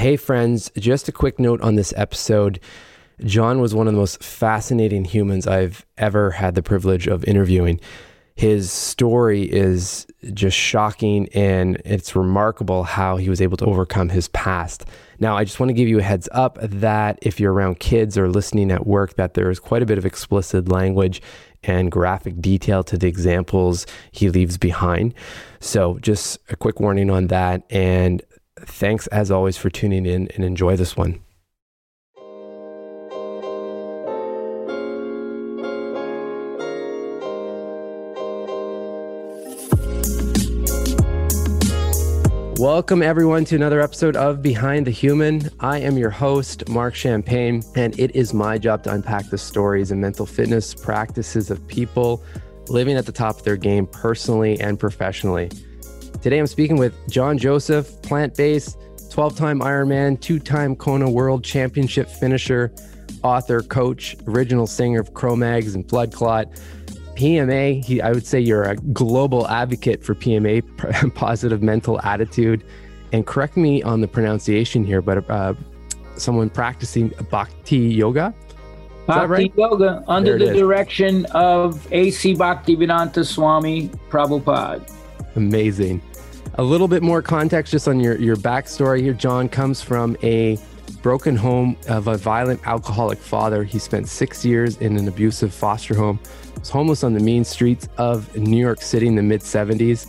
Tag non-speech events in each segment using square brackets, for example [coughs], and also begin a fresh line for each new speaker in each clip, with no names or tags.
Hey, friends, just a quick note on this episode. John was one of the most fascinating humans I've ever had the privilege of interviewing. His story is just shocking and it's remarkable how he was able to overcome his past. Now, I just want to give you a heads up that if you're around kids or listening at work that there is quite a bit of explicit language and graphic detail to the examples he leaves behind. So, just a quick warning on that and thanks as always for tuning in and enjoy this one. Welcome, everyone, to another episode of Behind the Human. I am your host, Mark Champagne, and it is my job to unpack the stories and mental fitness practices of people living at the top of their game personally and professionally. Today I'm speaking with John Joseph, plant based, 12 time Ironman, two time Kona World Championship finisher, author, coach, original singer of Cro-Mags and Blood Clot. PMA, he, I would say you're a global advocate for PMA, [laughs] positive mental attitude. And correct me on the pronunciation here, but uh, someone practicing Bhakti Yoga.
Bhakti right? Yoga under the is. direction of A.C. Bhaktivedanta Swami Prabhupada.
Amazing a little bit more context just on your, your backstory here. John comes from a broken home of a violent alcoholic father. He spent six years in an abusive foster home, was homeless on the mean streets of New York City in the mid 70s.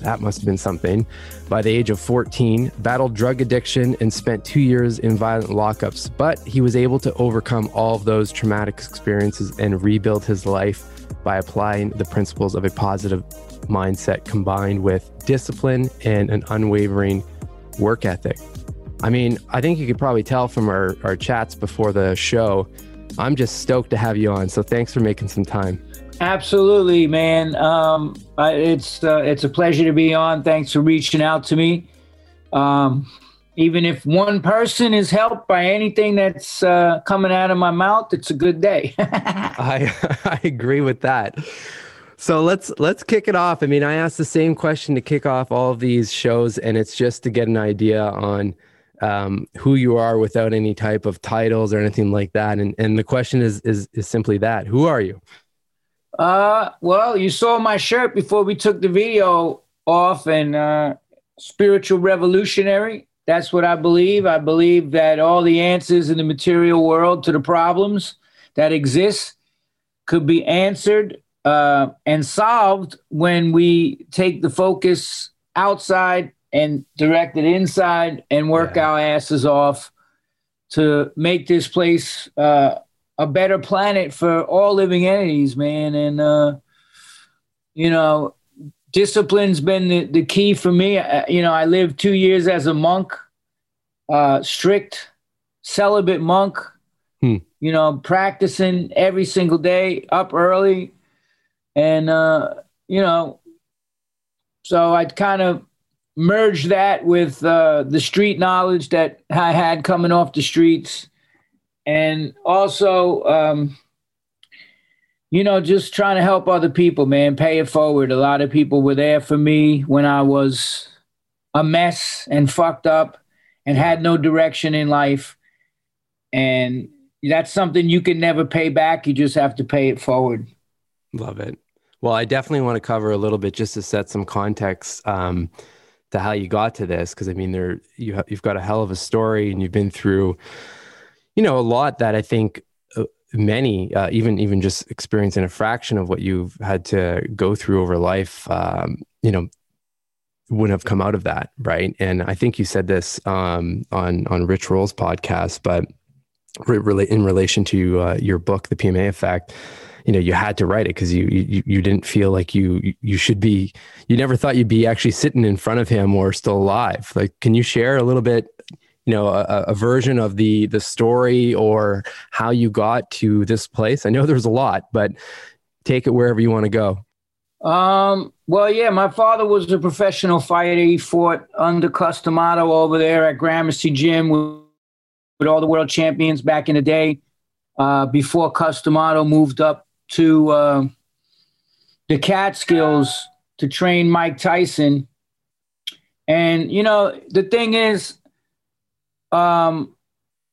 That must have been something. By the age of 14, battled drug addiction and spent two years in violent lockups. But he was able to overcome all of those traumatic experiences and rebuild his life by applying the principles of a positive mindset combined with discipline and an unwavering work ethic. I mean, I think you could probably tell from our, our chats before the show. I'm just stoked to have you on. So thanks for making some time.
Absolutely, man. Um, it's uh, it's a pleasure to be on. Thanks for reaching out to me. Um, even if one person is helped by anything that's uh, coming out of my mouth, it's a good day. [laughs]
I [laughs] I agree with that. So let's let's kick it off. I mean, I asked the same question to kick off all of these shows, and it's just to get an idea on um, who you are without any type of titles or anything like that. And and the question is is is simply that: Who are you?
Uh, well, you saw my shirt before we took the video off, and uh, spiritual revolutionary. That's what I believe. I believe that all the answers in the material world to the problems that exist could be answered uh, and solved when we take the focus outside and direct it inside and work yeah. our asses off to make this place uh, a better planet for all living entities, man. And, uh, you know, discipline's been the, the key for me. Uh, you know, I lived two years as a monk, uh, strict celibate monk, hmm. you know, practicing every single day, up early, and, uh, you know, so I'd kind of merge that with uh, the street knowledge that I had coming off the streets. And also, um, you know, just trying to help other people, man, pay it forward. A lot of people were there for me when I was a mess and fucked up and had no direction in life. And that's something you can never pay back. You just have to pay it forward.
Love it. Well, I definitely want to cover a little bit just to set some context um, to how you got to this, because I mean, there you ha- you've got a hell of a story, and you've been through, you know, a lot that I think uh, many, uh, even even just experiencing a fraction of what you've had to go through over life, um, you know, wouldn't have come out of that, right? And I think you said this um, on on Rich Roll's podcast, but re- in relation to uh, your book, The PMA Effect you know you had to write it because you, you you didn't feel like you you should be you never thought you'd be actually sitting in front of him or still alive. Like can you share a little bit you know a, a version of the the story or how you got to this place? I know there's a lot but take it wherever you want to go.
Um well yeah my father was a professional fighter. He fought under Cus D'Amato over there at gramercy gym with, all the world champions back in the day uh, before Cus D'Amato moved up to uh, the Catskills to train Mike Tyson. And, you know, the thing is, um,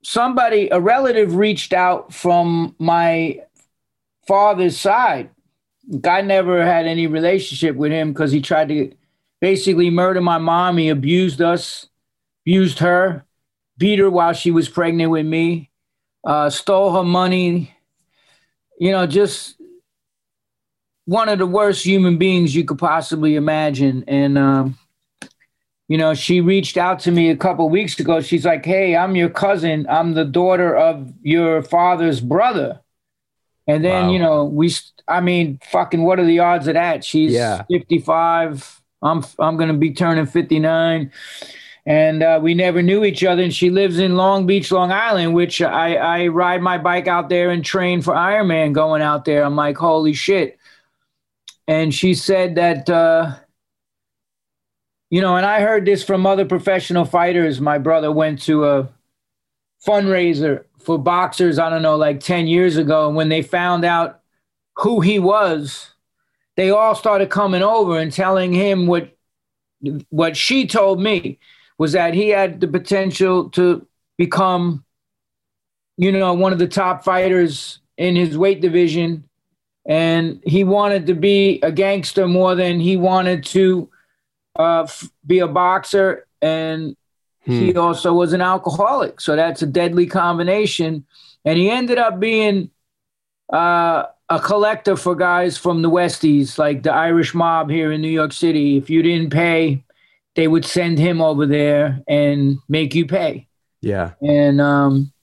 somebody, a relative, reached out from my father's side. I never had any relationship with him because he tried to basically murder my mom. He abused us, abused her, beat her while she was pregnant with me, uh, stole her money. You know, just one of the worst human beings you could possibly imagine. And, um, you know, she reached out to me a couple weeks ago. She's like, Hey, I'm your cousin. I'm the daughter of your father's brother. And then, wow. you know, we, I mean, fucking, what are the odds of that? She's yeah. 55. I'm, I'm going to be turning 59 and uh, we never knew each other. And she lives in Long Beach, Long Island, which I, I ride my bike out there and train for Ironman going out there. I'm like, holy shit. And she said that, uh, you know, and I heard this from other professional fighters. My brother went to a fundraiser for boxers, I don't know, like 10 years ago. And when they found out who he was, they all started coming over and telling him what what she told me was that he had the potential to become, you know, one of the top fighters in his weight division. And he wanted to be a gangster more than he wanted to uh, f- be a boxer. And hmm. he also was an alcoholic. So that's a deadly combination. And he ended up being uh, a collector for guys from the Westies, like the Irish mob here in New York City. If you didn't pay, they would send him over there and make you pay.
Yeah.
And um,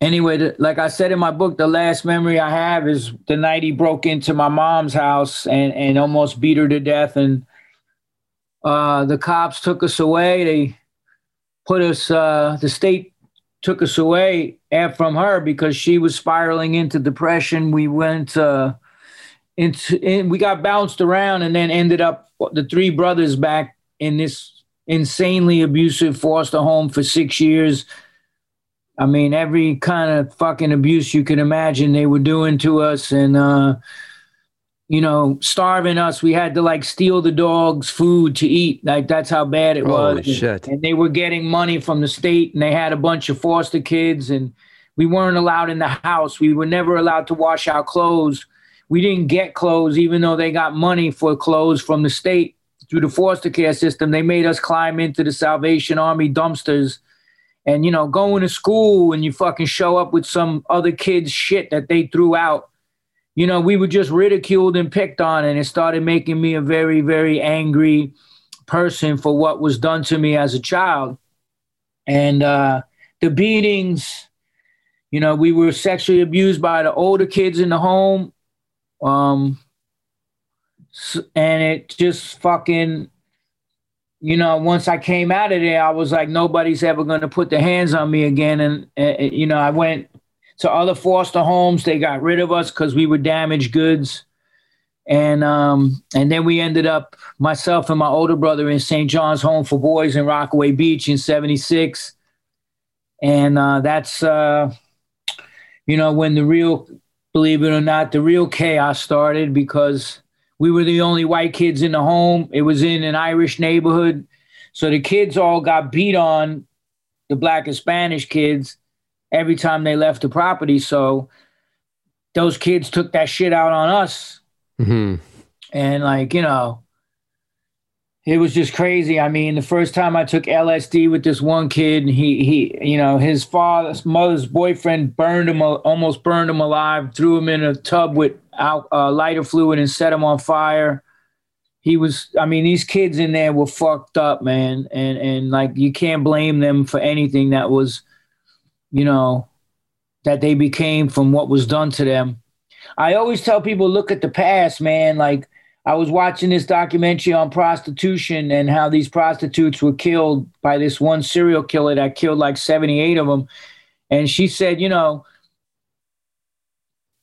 anyway, the, like I said in my book, the last memory I have is the night he broke into my mom's house and, and almost beat her to death. And uh, the cops took us away. They put us, uh, the state took us away from her because she was spiraling into depression. We went uh, into, in, we got bounced around and then ended up the three brothers back in this insanely abusive foster home for six years. I mean, every kind of fucking abuse you can imagine they were doing to us and, uh, you know, starving us. We had to like steal the dogs' food to eat. Like that's how bad it Holy was.
Shit.
And they were getting money from the state and they had a bunch of foster kids and we weren't allowed in the house. We were never allowed to wash our clothes. We didn't get clothes, even though they got money for clothes from the state through the foster care system, they made us climb into the Salvation Army dumpsters and, you know, going to school and you fucking show up with some other kid's shit that they threw out. You know, we were just ridiculed and picked on, and it started making me a very, very angry person for what was done to me as a child. And uh, the beatings, you know, we were sexually abused by the older kids in the home. Um, and it just fucking you know once i came out of there i was like nobody's ever going to put their hands on me again. And you know i went to other foster homes. They got rid of us because we were damaged goods. And um and then we ended up myself and my older brother in st john's home for boys in rockaway beach in 76 and uh that's uh you know when the real believe it or not the real chaos started because we were the only white kids in the home. It was in an Irish neighborhood. So the kids all got beat on, the black and Spanish kids, every time they left the property. So those kids took that shit out on us. Mm-hmm. And like, you know, it was just crazy. I mean, the first time I took LSD with this one kid, and he he, you know, his father's mother's boyfriend burned him, almost burned him alive, threw him in a tub with out, uh, lighter fluid and set him on fire. He was, I mean, these kids in there were fucked up, man, and and like you can't blame them for anything that was, you know, that they became from what was done to them. I always tell people, look at the past, man, like I was watching this documentary on prostitution and how these prostitutes were killed by this one serial killer that killed like 78 of them. And she said, you know,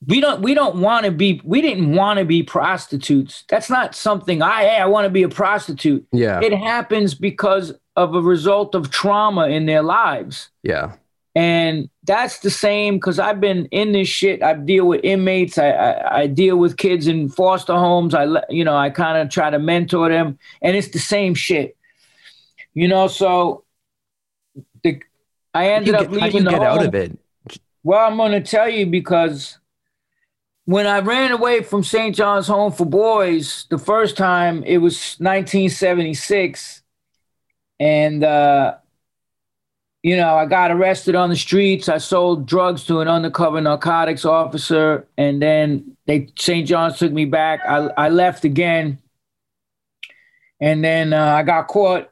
we don't we don't want to be we didn't want to be prostitutes. That's not something I hey, I want to be a prostitute.
Yeah.
It happens because of a result of trauma in their lives.
Yeah.
And that's the same because I've been in this shit. I deal with inmates. I, I, I deal with kids in foster homes. I you know I kind of try to mentor them, and it's the same shit. You know, so the I ended up
get, how
leaving
do you get out of it?
Well, I'm going to tell you because when I ran away from St. John's Home for Boys the first time, it was 1976. And, uh, you know, I got arrested on the streets. I sold drugs to an undercover narcotics officer. And then they St. John's took me back. I, I left again. And then uh, I got caught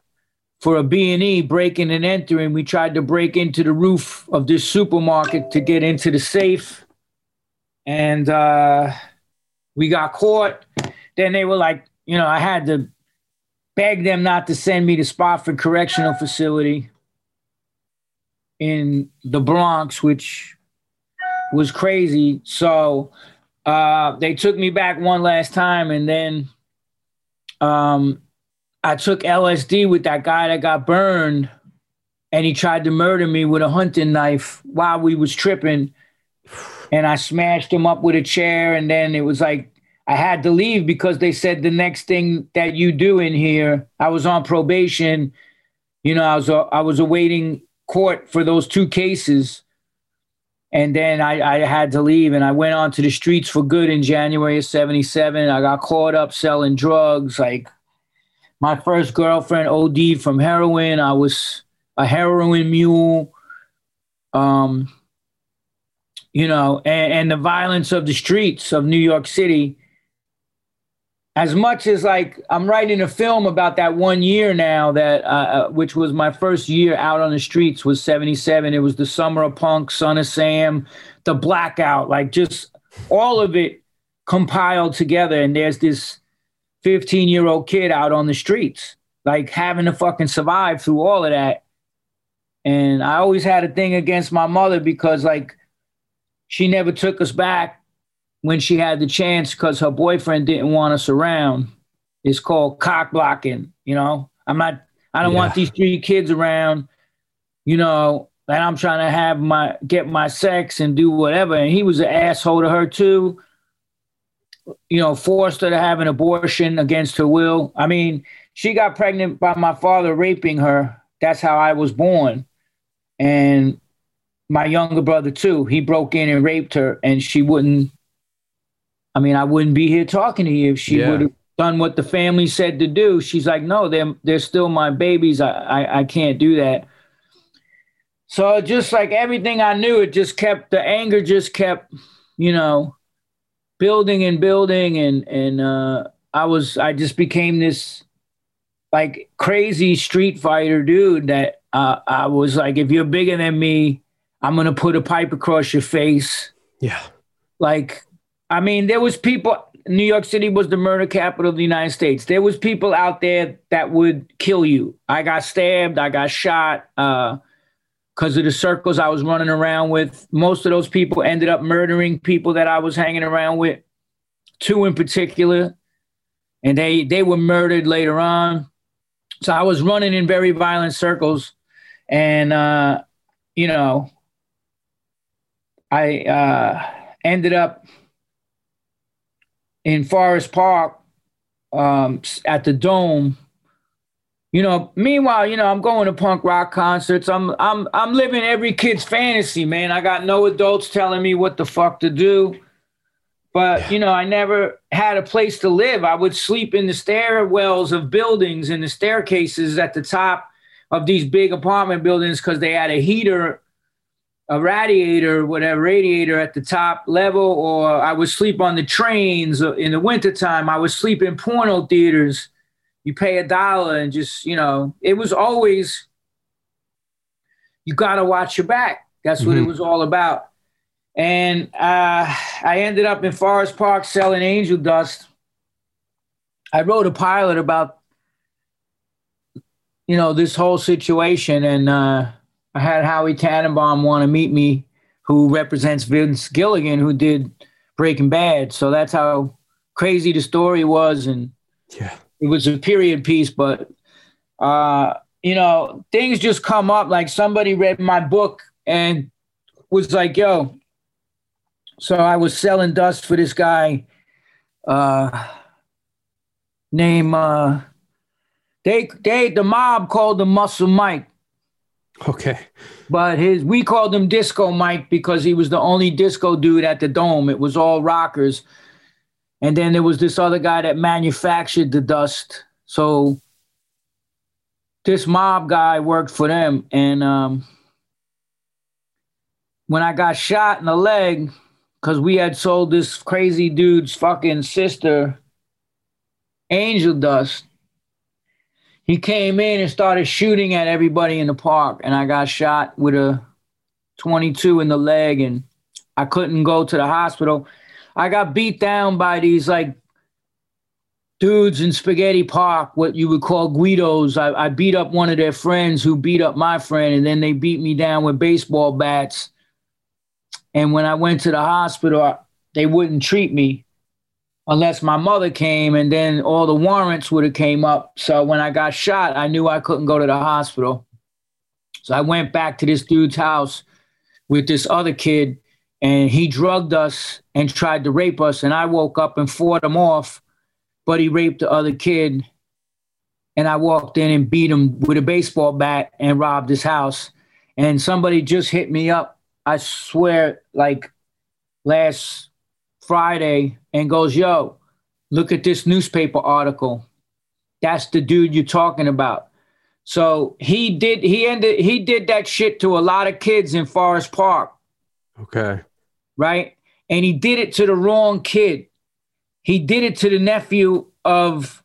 for a B&E breaking and entering. We tried to break into the roof of this supermarket to get into the safe. And uh, we got caught. Then they were like, you know, I had to beg them not to send me to Spofford Correctional Facility in the Bronx, which was crazy. So uh, they took me back one last time, and then um, I took LSD with that guy that got burned, and he tried to murder me with a hunting knife while we was tripping, and I smashed him up with a chair, and then it was like I had to leave because they said the next thing that you do in here, I was on probation. You know, I was uh, I was awaiting court for those two cases. And then I, I had to leave and I went on to the streets for good in January of 77. I got caught up selling drugs. Like my first girlfriend OD from heroin. I was a heroin mule. Um, you know, and, and the violence of the streets of New York City. As much as like I'm writing a film about that one year now that uh, which was my first year out on the streets was 77 it was the summer of punk son of sam the blackout like just all of it compiled together. And there's this 15 year old kid out on the streets like having to fucking survive through all of that. And i always had a thing against my mother because like she never took us back when she had the chance because her boyfriend didn't want us around. It's called cock blocking. You know, I'm not. I don't
Yeah.
want these three kids around. You know, and I'm trying to have my get my sex and do whatever. And he was an asshole to her too. You know, forced her to have an abortion against her will. I mean, she got pregnant by my father raping her. That's how I was born. And my younger brother too. He broke in and raped her, and she wouldn't I mean, I wouldn't be here talking to you if she
Yeah.
would have done what the family said to do. She's like, no, they're they're still my babies. I, I I can't do that. So just like everything I knew, it just kept the anger just kept, you know, building and building and and uh I was I just became this like crazy street fighter dude that uh, I was like, if you're bigger than me, I'm gonna put a pipe across your face.
Yeah.
like i mean there was people new york city was the murder capital of the united states. There was people out there that would kill you. I got stabbed i got shot uh because of the circles i was running around with. Most of those people ended up murdering people that i was hanging around with two in particular and they they were murdered later on. So i was running in very violent circles and uh you know i uh ended up in Forest Park um, at the Dome. You know, meanwhile, you know, I'm going to punk rock concerts. I'm I'm I'm living every kid's fantasy, man. I got no adults telling me what the fuck to do. But you know, I never had a place to live. I would sleep in the stairwells of buildings and the staircases at the top of these big apartment buildings because they had a heater a radiator, whatever radiator at the top level, or I would sleep on the trains in the wintertime. I would sleep in porno theaters. You pay a dollar and just, you know, it was always, you got to watch your back. That's what it
Mhm.
was all about. And uh, I ended up in Forest Park selling angel dust. I wrote a pilot about, you know, this whole situation. And, uh, I had Howie Tannenbaum want to meet me, who represents Vince Gilligan, who did Breaking Bad. So that's how crazy the story was, and
Yeah.
it was a period piece. But uh, you know, things just come up. Like somebody read my book and was like, "Yo." So I was selling dust for this guy, uh, named uh, they they the mob called the Muscle Mike.
Okay.
But his we called him Disco Mike because he was the only disco dude at the dome. It was all rockers. And then there was this other guy that manufactured the dust. So this mob guy worked for them. And um, when I got shot in the leg, because we had sold this crazy dude's fucking sister angel dust, he came in and started shooting at everybody in the park. And I got shot with a 22 in the leg and I couldn't go to the hospital. I got beat down by these like dudes in Spaghetti Park, what you would call Guidos. I, I, beat up one of their friends who beat up my friend, and then they beat me down with baseball bats. And when I went to the hospital, they wouldn't treat me unless my mother came, and then all the warrants would have came up. So when I got shot, I knew I couldn't go to the hospital. So I went back to this dude's house with this other kid and he drugged us and tried to rape us. And I woke up and fought him off, but he raped the other kid. And I walked in and beat him with a baseball bat and robbed his house. And somebody just hit me up, I swear, like last Friday, and goes, Yo, look at this newspaper article. That's the dude you're talking about. So he did he ended he did that shit to a lot of kids in Forest Park.
Okay
right? And he did it to the wrong kid. He did it to the nephew of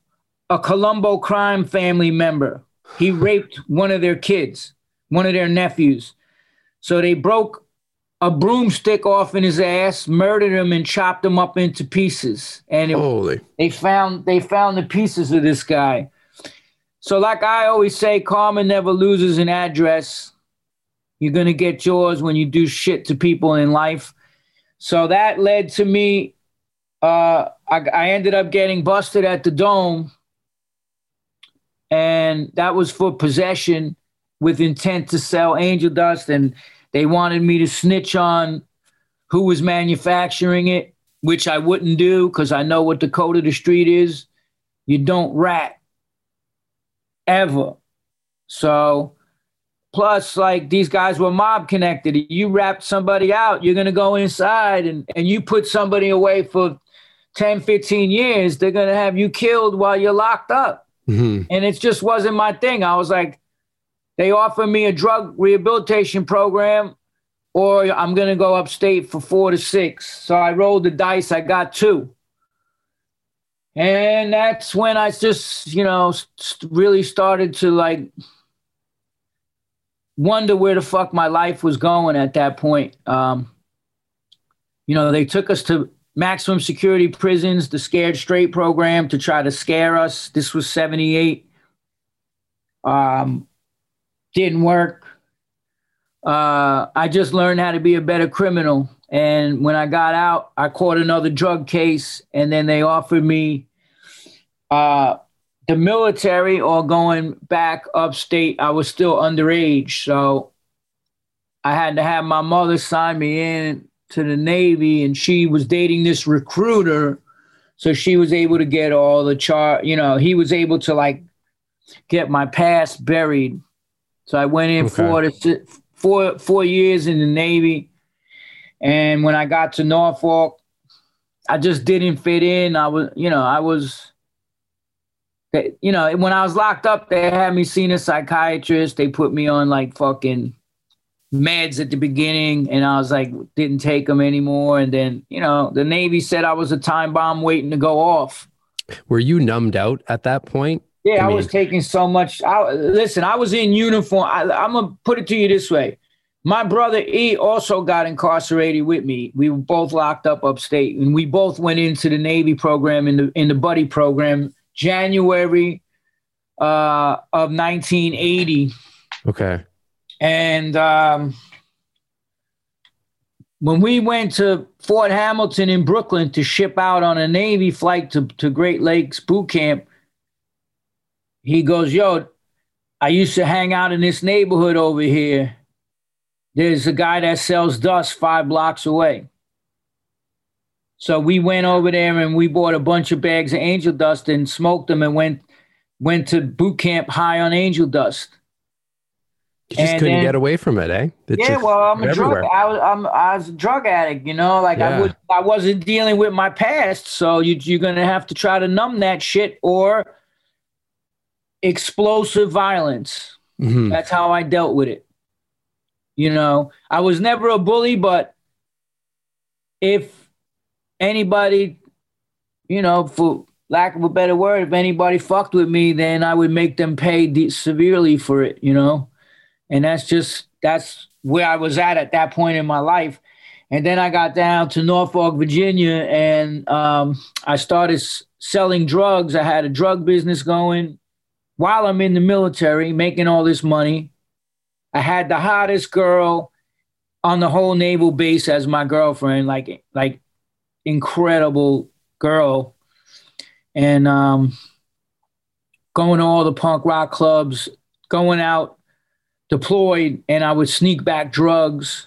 a Colombo crime family member. He raped one of their kids, one of their nephews. So they broke a broomstick off in his ass, murdered him, and chopped him up into pieces. And it,
Holy.
they found they found the pieces of this guy. So, like I always say, karma never loses an address. You're gonna get yours when you do shit to people in life. So that led to me. Uh, I, I ended up getting busted at the dome, and that was for possession with intent to sell angel dust. And they wanted me to snitch on who was manufacturing it, which I wouldn't do because I know what the code of the street is. You don't rat ever. So Plus, like these guys were mob connected. You wrapped somebody out, you're going to go inside and, and you put somebody away for 10, 15 years, they're going to have you killed while you're locked up. Mm-hmm. And it just wasn't my thing. I was like, they offered me a drug rehabilitation program or I'm going to go upstate for four to six. So I rolled the dice. I got two. And that's when I just, you know, really started to like wonder where the fuck my life was going at that point. Um, you know, they took us to maximum security prisons, the Scared Straight program, to try to scare us. This was 78. Um, didn't work. Uh, I just learned how to be a better criminal. And when I got out, I caught another drug case, and then they offered me uh, the military or going back upstate, I was still underage. So I had to have my mother sign me in to the Navy, and she was dating this recruiter. So she was able to get all the chart, you know, he was able to like get my past buried. So I went in okay. four to four four years in the Navy. And when I got to Norfolk, I just didn't fit in. I was, you know, I was you know, when I was locked up, they had me seeing a psychiatrist. They put me on like fucking meds at the beginning, and I was like, didn't take them anymore. And then, you know, the Navy said I was a time bomb waiting to go off.
Were you numbed out at that point?
Yeah, I, mean, I was taking so much. I, listen, I was in uniform. I, I'm gonna put it to you this way. My brother E also got incarcerated with me. We were both locked up upstate, and we both went into the Navy program in the in the buddy program January uh, of 1980.
Okay.
And um, when we went to Fort Hamilton in Brooklyn to ship out on a Navy flight to, to Great Lakes boot camp, he goes, Yo, I used to hang out in this neighborhood over here. There's a guy that sells dust five blocks away. So we went over there and we bought a bunch of bags of angel dust and smoked them and went went to boot camp high on angel dust.
You just
And
couldn't
then-
get away from it, eh? It
yeah, well, I'm a drug. I was, I'm, I was a drug addict. You know, like I
Yeah.
was, I wasn't dealing with my past, so you, you're gonna have to try to numb that shit or explosive violence.
Mhm.
That's how I dealt with it. You know, I was never a bully, but if anybody, you know, for lack of a better word, if anybody fucked with me, then I would make them pay de- severely for it, you know? And that's just, that's where I was at at that point in my life. And then I got down to Norfolk, Virginia, and um, I started s- selling drugs. I had a drug business going while I'm in the military, making all this money. I had the hottest girl on the whole naval base as my girlfriend, like like incredible girl, and um, going to all the punk rock clubs, going out deployed, and I would sneak back drugs,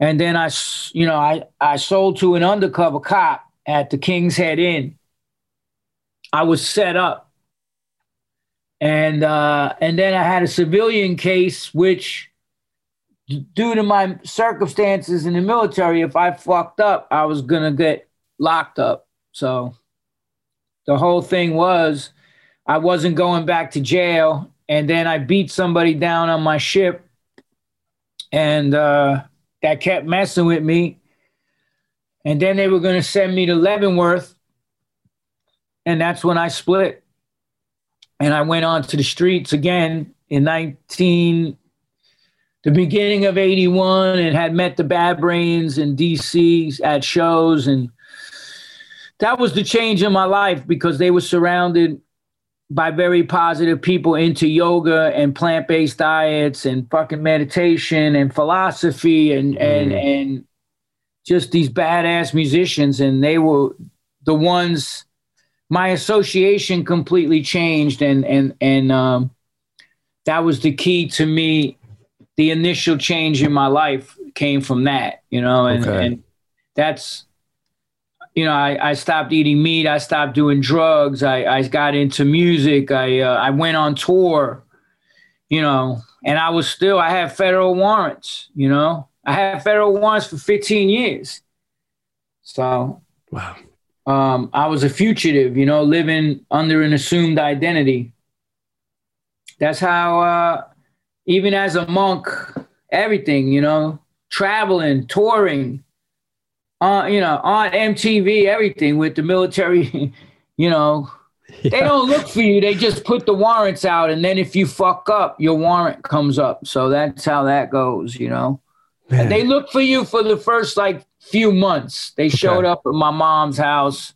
and then I, you know, I I sold to an undercover cop at the King's Head Inn. I was set up and uh, and then I had a civilian case, which due to my circumstances in the military, if I fucked up, I was gonna get locked up. So the whole thing was I wasn't going back to jail, and then I beat somebody down on my ship, and uh, that kept messing with me. And then they were gonna send me to Leavenworth, and that's when I split and I went on to the streets again in 19 the beginning of 81 and had met the bad brains in DC at shows. And that was the change in my life because they were surrounded by very positive people into yoga and plant-based diets and fucking meditation and philosophy and mm. and and just these badass musicians. And they were the ones my association completely changed and and and um, that was the key to me. The initial change in my life came from that you know and,
Okay.
and that's you know I, I stopped eating meat. I stopped doing drugs. I, I got into music. I uh, i went on tour you know and i was still i had federal warrants you know. I had federal warrants for 15 years. So
Wow.
Um, I was a fugitive, you know, living under an assumed identity. That's how, uh, even as a monk, everything, you know, traveling, touring, uh, you know, on MTV, everything with the military, [laughs] you know, [laughs] they don't look for you. They just put the warrants out. And then if you fuck up, your warrant comes up. So that's how that goes, you know.
Man.
They look for you for the first like few months. They showed up at my mom's house.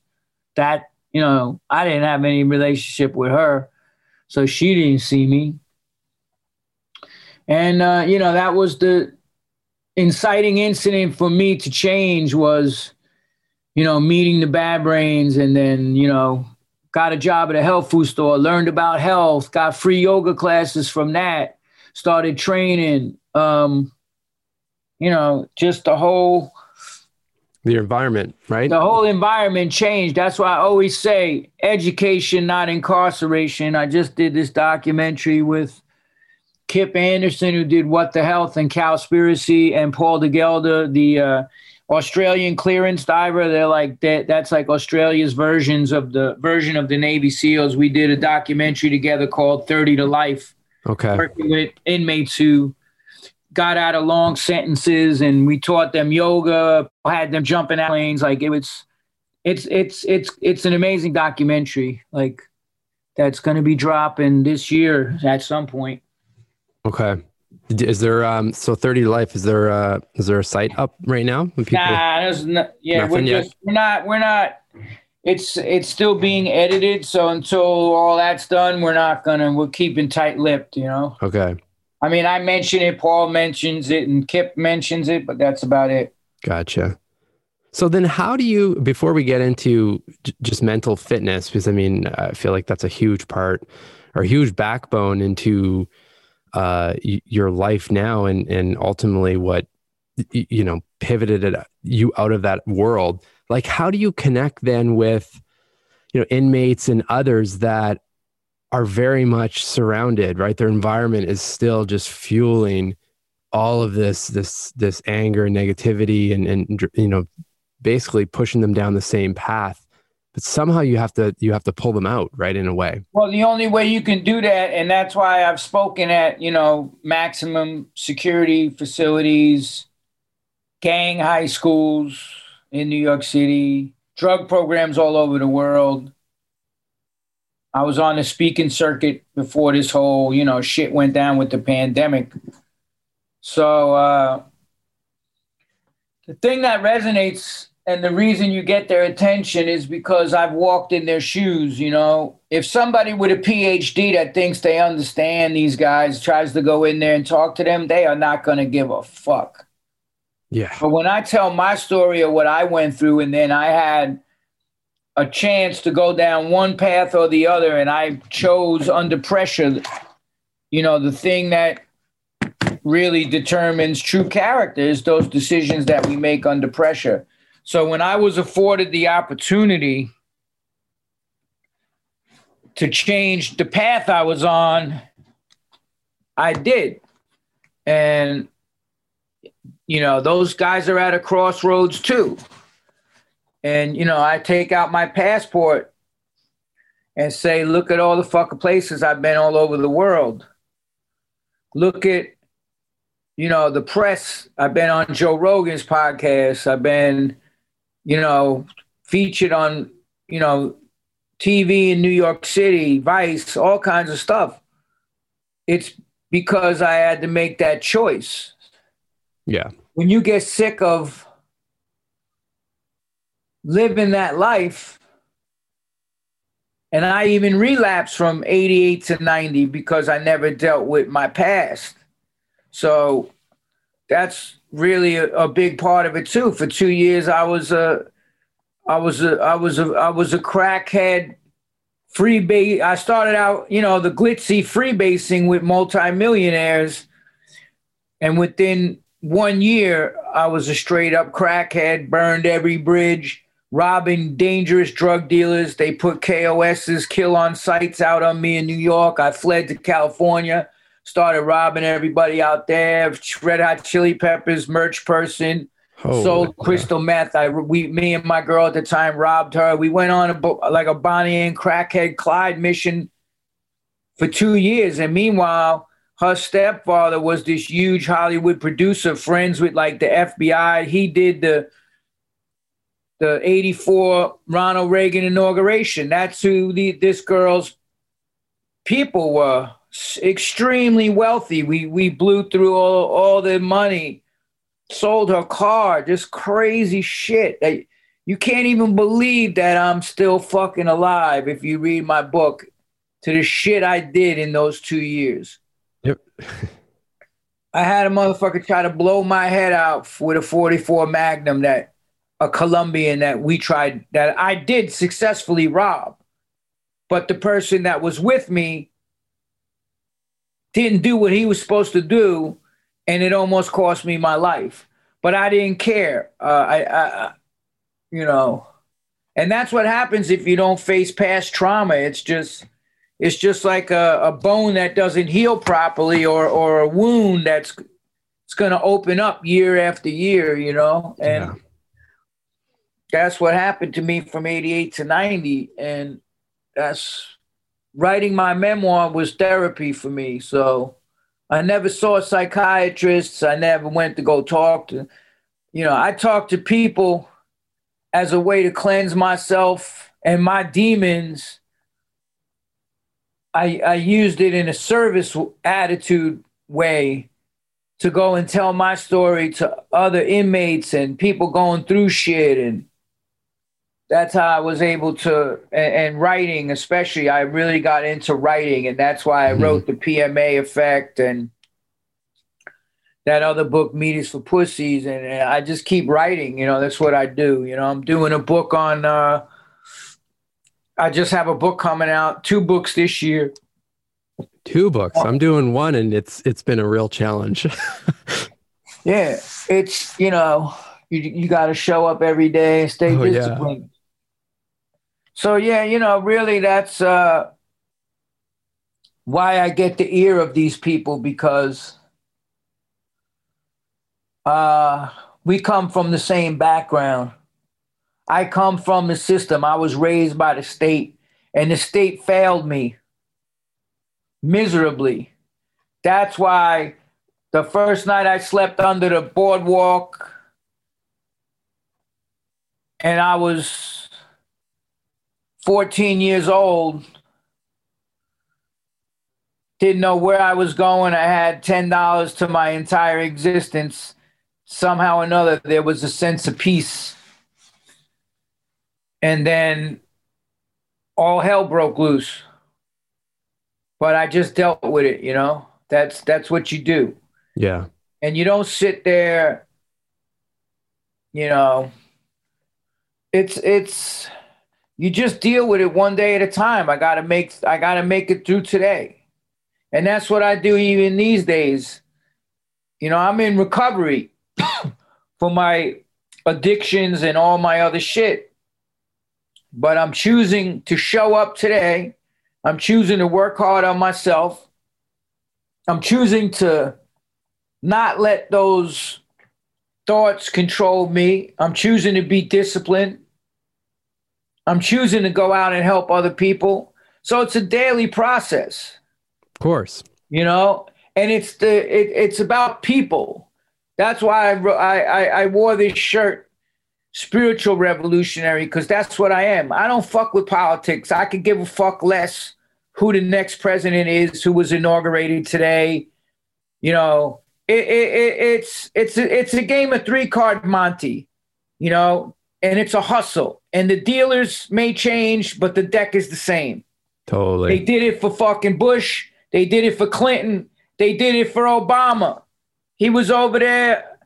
That you know, I didn't have any relationship with her, so she didn't see me. And uh, you know, that was the inciting incident for me to change was, you know, meeting the bad brains, and then you know, got a job at a health food store, learned about health, got free yoga classes from that, started training. Um, you know, just the whole
the environment, right?
the whole environment changed. That's why I always say education, not incarceration. I just did this documentary with Kip Anderson, who did What the Health and Cowspiracy, and Paul de Gelder, the uh, Australian clearance diver. They're like that. That's like Australia's versions of the version of the Navy SEALs. We did a documentary together called Thirty to Life
Okay.
working with inmates who got out of long sentences and we taught them yoga had them jumping out lanes like it was it's it's it's it's an amazing documentary like that's going to be dropping this year at some point
Okay. Is there um so 30 life is there uh is there a site up right now when people
nah there's no, yeah we're
yet?
just we're not we're not it's it's still being edited so until all that's done we're not gonna we're keeping tight-lipped you know
Okay.
I mean i mention it paul mentions it and kip mentions it but that's about it
Gotcha. So then how do you before we get into j- just mental fitness because I mean I feel like that's a huge part or huge backbone into uh y- your life now and and ultimately what y- you know pivoted it, you out of that world like how do you connect then with you know inmates and others that are very much surrounded, right? Their environment is still just fueling all of this this this anger and negativity and and you know basically pushing them down the same path. But somehow you have to you have to pull them out right in a way.
Well the only way you can do that and that's why i've spoken at you know maximum security facilities gang high schools in new york city drug programs all over the world i was on the speaking circuit before this whole you know shit went down with the pandemic so uh, the thing that resonates and the reason you get their attention is because I've walked in their shoes. You know, if somebody with a PhD that thinks they understand these guys tries to go in there and talk to them, they are not going to give a fuck.
Yeah.
But when I tell my story of what I went through, and then I had a chance to go down one path or the other, and I chose under pressure, you know, the thing that really determines true character is those decisions that we make under pressure. So when I was afforded the opportunity to change the path I was on, I did. And, you know, those guys are at a crossroads too. And, you know, I take out my passport and say, look at all the fucking places I've been all over the world. Look at you know, the press. I've been on Joe Rogan's podcast. I've been, you know, featured on, you know, TV in New York City, Vice, all kinds of stuff. It's because I had to make that choice.
Yeah.
When you get sick of living that life, and I even relapsed from 88 to 90 because I never dealt with my past. So that's really a, a, big part of it too. For two years, I was a, I was a, I was a, I was a crackhead. Free base. I started out, you know, the glitzy freebasing with multimillionaires, and within one year, I was a straight up crackhead. Burned every bridge, robbing dangerous drug dealers. They put KOS's kill on sights out on me in New York. I fled to California started robbing everybody out there. Red Hot Chili Peppers merch person. Oh, sold crystal meth. I we me and my girl at the time robbed her. We went on a like a Bonnie and crackhead Clyde mission for two years, and meanwhile, her stepfather was this huge Hollywood producer, friends with like the FBI. He did the the '84 Ronald Reagan inauguration. That's who the this girl's people were extremely wealthy. We we blew through all, all the money, sold her car, just crazy shit. That you can't even believe that I'm still fucking alive if you read my book to the shit I did in those two years.
Yep. [laughs]
I had a motherfucker try to blow my head out with a 44 Magnum that a Colombian that we tried that I did successfully rob. But the person that was with me didn't do what he was supposed to do, and it almost cost me my life. But I didn't care. Uh, I, I, you know, and that's what happens if you don't face past trauma. It's just, it's just like a, a bone that doesn't heal properly, or or a wound that's it's going to open up year after year. You know, and. Yeah. That's what happened to me from 88 to 90. And that's writing my memoir was therapy for me. So I never saw psychiatrists. I never went to go talk to, you know, I talked to people as a way to cleanse myself and my demons. I, I used it in a service attitude way to go and tell my story to other inmates and people going through shit and that's how I was able to, and, and, writing especially, I really got into writing, and that's why I mm-hmm. wrote the PMA effect and that other book, Meat is for Pussies, and, and, I just keep writing. You know, that's what I do. You know, I'm doing a book on. Uh, I just have a book coming out, two books this year.
Two books. I'm doing one, and it's it's been a real challenge. [laughs]
yeah, it's you know you you got to show up every day and stay oh, disciplined. Yeah. So yeah, you know, really, that's uh, why I get the ear of these people because uh, we come from the same background. I come from the system. I was raised by the state, and the state failed me miserably. That's why the first night I slept under the boardwalk, and I was 14 years old didn't know where I was going. I had $10 to my entire existence. Somehow or another, there was a sense of peace. And then all hell broke loose. But I just dealt with it, you know? That's that's what you do.
Yeah.
And you don't sit there, you know. It's it's you just deal with it one day at a time. I gotta make I gotta make it through today. And that's what I do even these days. You know, I'm in recovery [coughs] for my addictions and all my other shit. But I'm choosing to show up today. I'm choosing to work hard on myself. I'm choosing to not let those thoughts control me. I'm choosing to be disciplined. I'm choosing to go out and help other people. So it's a daily process.
Of course.
You know, and it's the it, it's about people. That's why I, I I wore this shirt, spiritual revolutionary, because that's what I am. I don't fuck with politics. I could give a fuck less who the next president is, who was inaugurated today. You know, it, it, it, it's it's a, it's a game of three card Monty. You know, and it's a hustle. And the dealers may change, but the deck is the same.
Totally.
They did it for fucking Bush. They did it for Clinton. They did it for Obama. He was over there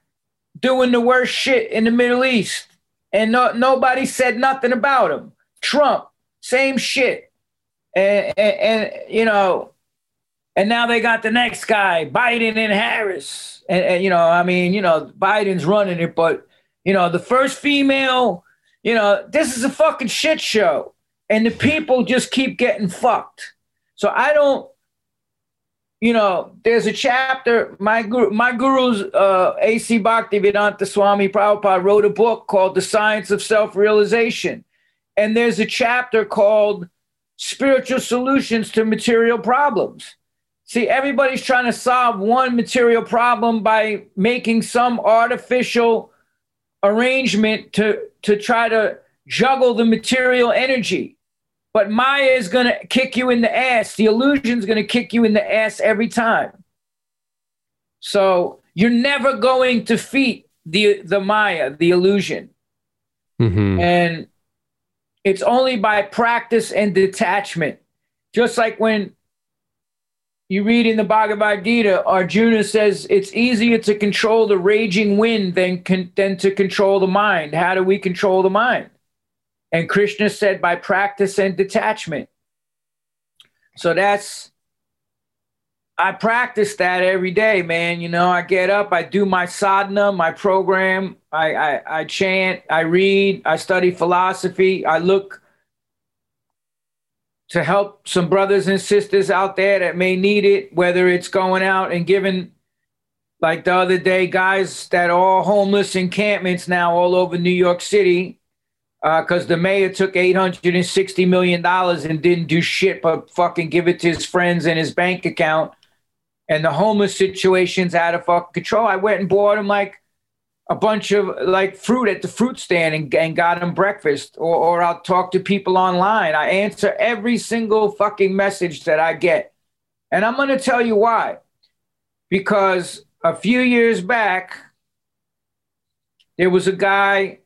doing the worst shit in the Middle East, and no, nobody said nothing about him. Trump, same shit. And, and, and, you know, and now they got the next guy, Biden and Harris. And, and, you know, I mean, you know, Biden's running it, but you know, the first female, you know, this is a fucking shit show, and the people just keep getting fucked. So I don't, you know, there's a chapter. My guru, my guru's uh, A.C. Bhaktivedanta Swami Prabhupada wrote a book called The Science of Self-Realization, and there's a chapter called Spiritual Solutions to Material Problems. See, everybody's trying to solve one material problem by making some artificial arrangement to to try to juggle the material energy. But Maya is going to kick you in the ass. The illusion is going to kick you in the ass every time. So you're never going to defeat the the Maya, the illusion. Mm-hmm. And it's only by practice and detachment. Just like when you read in the Bhagavad Gita, Arjuna says it's easier to control the raging wind than, than to control the mind. How do we control the mind? And Krishna said by practice and detachment. So that's, I practice that every day, man. You know, I get up, I do my sadhana, my program, I, I, I chant, I read, I study philosophy, I look to help some brothers and sisters out there that may need it, whether it's going out and giving, like the other day, guys that are all homeless encampments now all over New York City because uh, the mayor took $860 million and didn't do shit but fucking give it to his friends in his bank account. And the homeless situation's out of fucking control. I went and bought him like a bunch of like fruit at the fruit stand and, and got him breakfast. Or, or I'll talk to people online. I answer every single fucking message that I get. And I'm going to tell you why. Because a few years back, there was a guy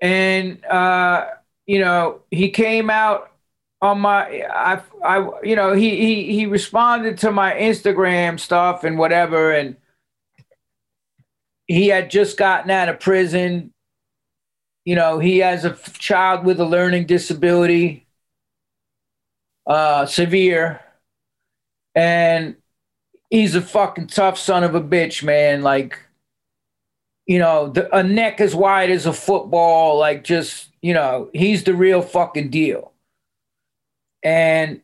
and uh, you know he came out on my I I you know he he he responded to my Instagram stuff and whatever and he had just gotten out of prison you know he has a child with a learning disability uh severe and he's a fucking tough son of a bitch man like you know, the, a neck as wide as a football, like just, you know, he's the real fucking deal. And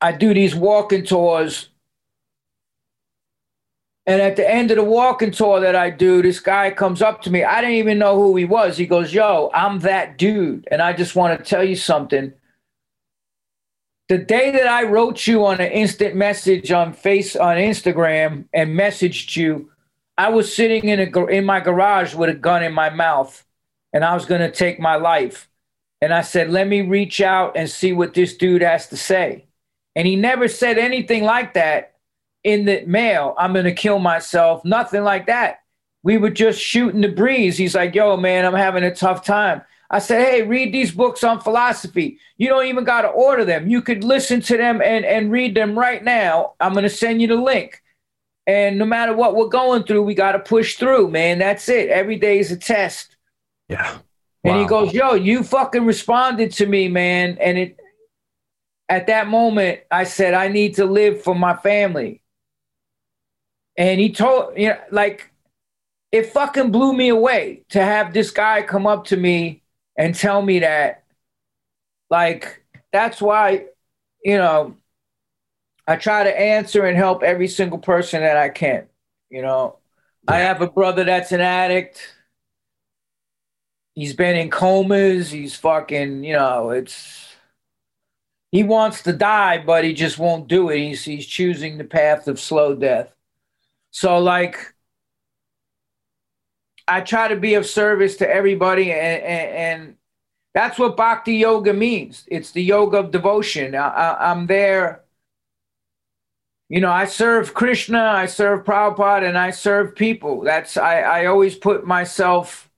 I do these walking tours. And at the end of the walking tour that I do, this guy comes up to me. I didn't even know who he was. He goes, Yo, I'm that dude. And I just want to tell you something. The day that I wrote you on an instant message on face on Instagram and messaged you, I was sitting in a in my garage with a gun in my mouth, and I was going to take my life. And I said, "Let me reach out and see what this dude has to say." And he never said anything like that in the mail. I'm going to kill myself. Nothing like that. We were just shooting the breeze. He's like, "Yo, man, I'm having a tough time." I said, "Hey, read these books on philosophy. You don't even got to order them. You could listen to them and and read them right now. I'm going to send you the link." And no matter what we're going through, we got to push through, man. That's it. Every day is a test.
Yeah.
Wow. And he goes, Yo, you fucking responded to me, man. And it, at that moment, I said, I need to live for my family. And he told, you know, like, it fucking blew me away to have this guy come up to me and tell me that. Like, that's why, you know, I try to answer and help every single person that I can. You know, yeah. I have a brother that's an addict. He's been in comas. He's fucking, you know, it's he wants to die, but he just won't do it. He's he's choosing the path of slow death. So like I try to be of service to everybody and, and, and that's what bhakti yoga means. It's the yoga of devotion. I, I'm there you know, I serve Krishna, I serve Prabhupada, and I serve people. That's I, I always put myself,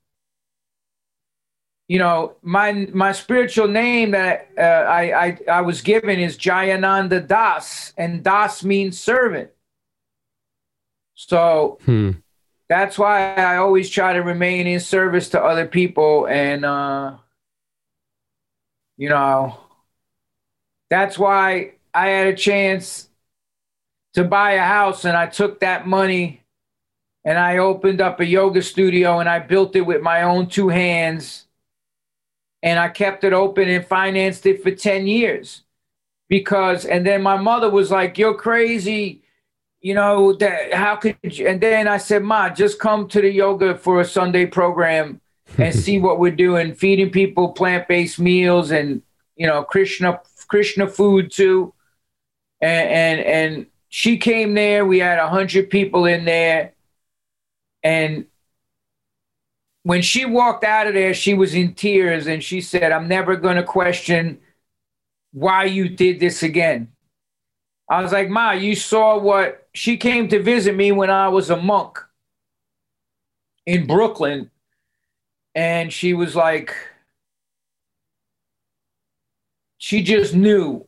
you know, my my spiritual name that uh, I, I I was given is Jayananda Das, and Das means servant. So hmm. that's why I always try to remain in service to other people, and uh, you know, that's why I had a chance to buy a house and I took that money and I opened up a yoga studio and I built it with my own two hands and I kept it open and financed it for 10 years because and then my mother was like you're crazy you know that how could you and then I said ma just come to the yoga for a Sunday program and [laughs] see what we're doing feeding people plant-based meals and you know Krishna Krishna food too and and and she came there. We had a hundred people in there, and when she walked out of there, she was in tears, and she said, "I'm never going to question why you did this again." I was like, "Ma, you saw what she came to visit me when I was a monk in Brooklyn." And she was like, she just knew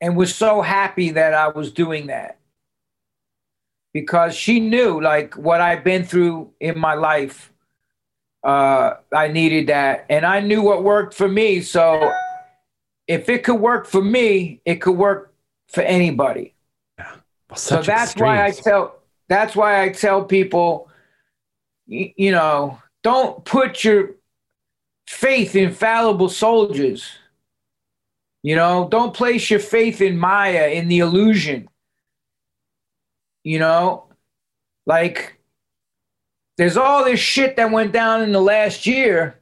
and was so happy that I was doing that because she knew like what I've been through in my life. Uh, I needed that, and I knew what worked for me. So if it could work for me, it could work for anybody. So that's why I tell. That's why I tell people, you, you know, don't put your faith in fallible soldiers you know, don't place your faith in Maya, in the illusion. You know, like there's all this shit that went down in the last year.